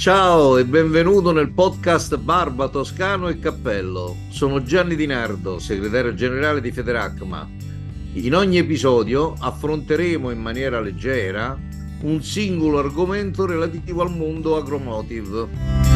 Ciao e benvenuto nel podcast Barba, Toscano e Cappello. Sono Gianni Di Nardo, segretario generale di Federacma. In ogni episodio affronteremo in maniera leggera un singolo argomento relativo al mondo agromotive.